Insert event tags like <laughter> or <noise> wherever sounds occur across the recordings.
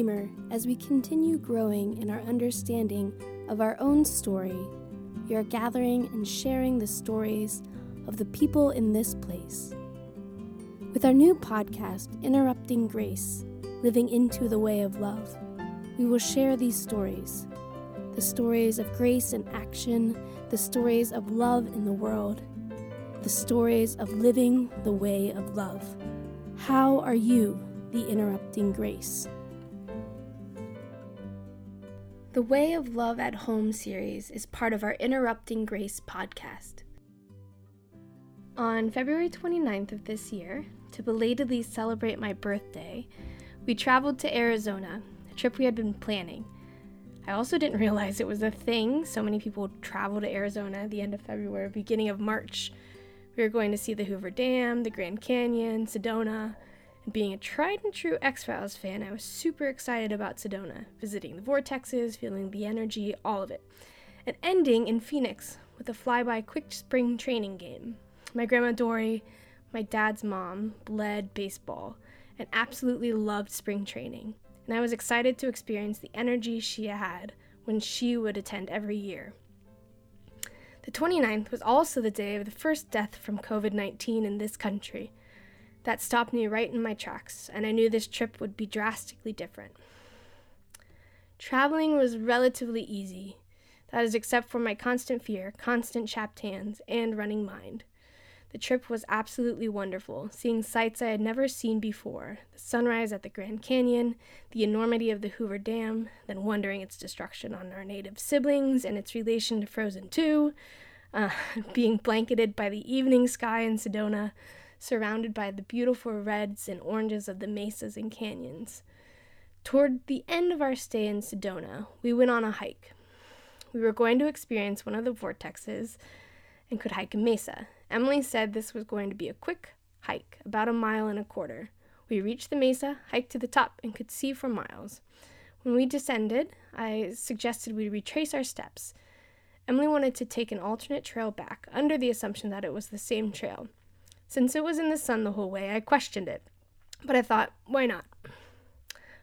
Redeemer as we continue growing in our understanding of our own story. We are gathering and sharing the stories of the people in this place. With our new podcast, Interrupting Grace Living into the Way of Love, we will share these stories the stories of grace in action, the stories of love in the world, the stories of living the way of love. How are you, the interrupting grace? The Way of Love at Home series is part of our Interrupting Grace podcast. On February 29th of this year, to belatedly celebrate my birthday, we traveled to Arizona, a trip we had been planning. I also didn't <laughs> realize it was a thing. So many people travel to Arizona at the end of February, beginning of March. We were going to see the Hoover Dam, the Grand Canyon, Sedona. And being a tried and true X Files fan, I was super excited about Sedona, visiting the vortexes, feeling the energy, all of it. And ending in Phoenix with a flyby quick spring training game. My grandma Dory, my dad's mom, bled baseball and absolutely loved spring training. And I was excited to experience the energy she had when she would attend every year. The 29th was also the day of the first death from COVID 19 in this country. That stopped me right in my tracks, and I knew this trip would be drastically different. Traveling was relatively easy. That is, except for my constant fear, constant chapped hands, and running mind. The trip was absolutely wonderful, seeing sights I had never seen before the sunrise at the Grand Canyon, the enormity of the Hoover Dam, then wondering its destruction on our native siblings and its relation to Frozen 2, uh, <laughs> being blanketed by the evening sky in Sedona, surrounded by the beautiful reds and oranges of the mesas and canyons. Toward the end of our stay in Sedona, we went on a hike. We were going to experience one of the vortexes and could hike a mesa, Emily said this was going to be a quick hike, about a mile and a quarter. We reached the mesa, hiked to the top, and could see for miles. When we descended, I suggested we retrace our steps. Emily wanted to take an alternate trail back, under the assumption that it was the same trail. Since it was in the sun the whole way, I questioned it. But I thought, why not?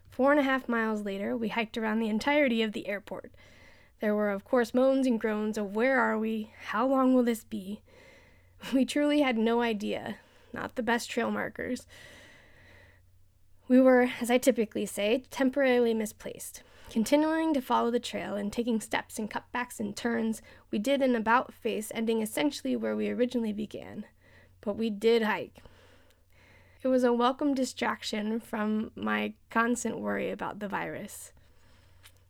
Four and a half miles later, we hiked around the entirety of the airport. There were, of course, moans and groans of where are we? How long will this be? <laughs> We truly had no idea, not the best trail markers. We were, as I typically say, temporarily misplaced. Continuing to follow the trail and taking steps and cutbacks and turns, we did an about face, ending essentially where we originally began. But we did hike. It was a welcome distraction from my constant worry about the virus.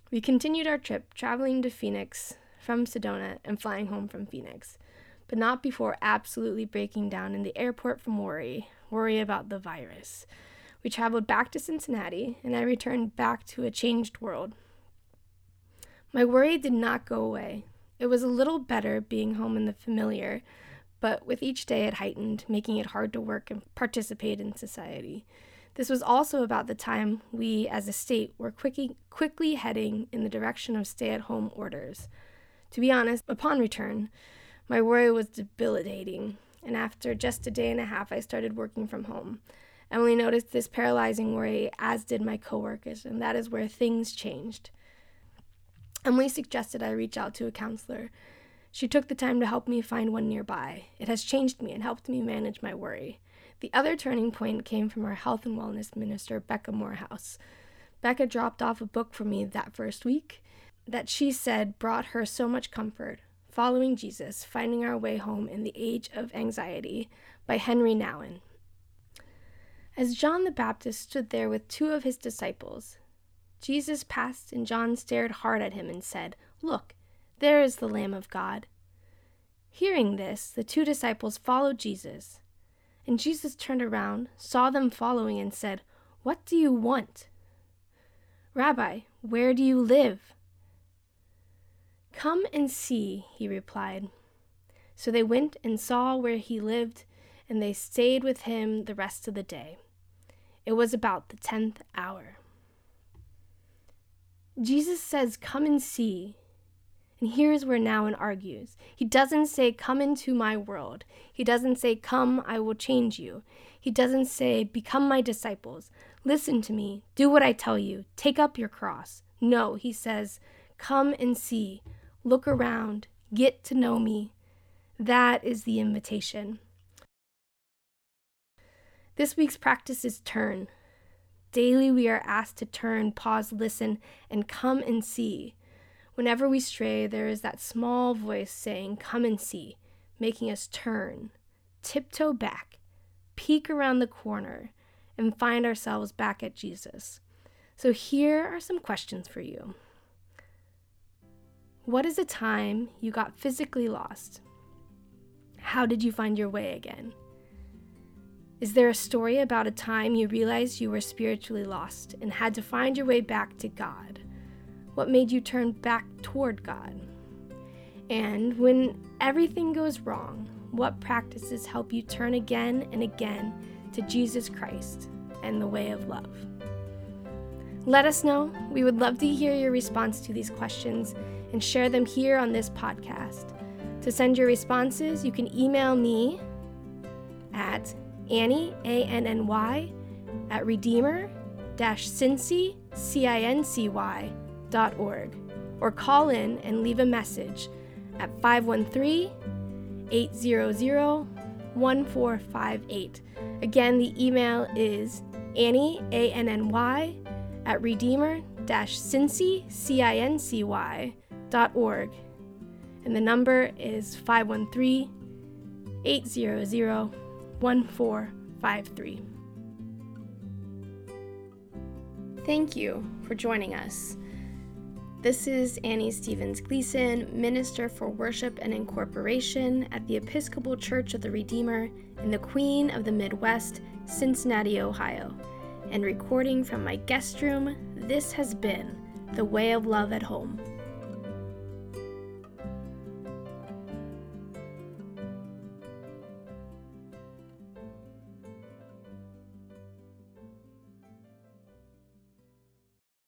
We continued our trip, traveling to Phoenix from Sedona and flying home from Phoenix but not before absolutely breaking down in the airport from worry, worry about the virus. We traveled back to Cincinnati, and I returned back to a changed world. My worry did not go away. It was a little better being home in the familiar, but with each day it heightened, making it hard to work and participate in society. This was also about the time we, as a state, were quickly, quickly heading in the direction of stay at home orders. To be honest, upon return, my worry was debilitating, and after just a day and a half, I started working from home. Emily noticed this paralyzing worry, as did my coworkers, and that is where things changed. Emily suggested I reach out to a counselor. She took the time to help me find one nearby. It has changed me and helped me manage my worry. The other turning point came from our health and wellness minister, Becca Morehouse. Becca dropped off a book for me that first week that she said brought her so much comfort. Following Jesus Finding Our Way Home in the Age of Anxiety by Henri Nouwen. As John the Baptist stood there with two of his disciples, Jesus passed, and John stared hard at him and said, Look, there is the Lamb of God. Hearing this, the two disciples followed Jesus. And Jesus turned around, saw them following, and said, What do you want? Rabbi, where do you live? Come and see, he replied. So they went and saw where he lived, and they stayed with him the rest of the day. It was about the tenth hour. Jesus says, Come and see. And here's where Nouwen argues. He doesn't say, Come into my world. He doesn't say, Come, I will change you. He doesn't say, Become my disciples. Listen to me. Do what I tell you. Take up your cross. No, he says, Come and see. Look around. Get to know me. That is the invitation. This week's practice is turn. Daily, we are asked to turn, pause, listen, and come and see. Whenever we stray, there is that small voice saying, Come and see, making us turn, tiptoe back, peek around the corner, and find ourselves back at Jesus. So, here are some questions for you. What is a time you got physically lost? How did you find your way again? Is there a story about a time you realized you were spiritually lost and had to find your way back to God? What made you turn back toward God? And when everything goes wrong, what practices help you turn again and again to Jesus Christ and the way of love? Let us know. We would love to hear your response to these questions and share them here on this podcast. To send your responses, you can email me at Anny, A N N Y, at redeemer cincy, C I N C Y org, or call in and leave a message at 513 800 1458. Again, the email is Anny, A N N Y, at redeemer cincy, C I N C Y, dot org. And the number is 513 800 1453. Thank you for joining us. This is Anny Stevens Gleason, Minister for Worship and Incorporation at the Episcopal Church of the Redeemer in the Queen of the Midwest, Cincinnati, Ohio. And recording from my guest room, this has been The Way of Love at Home.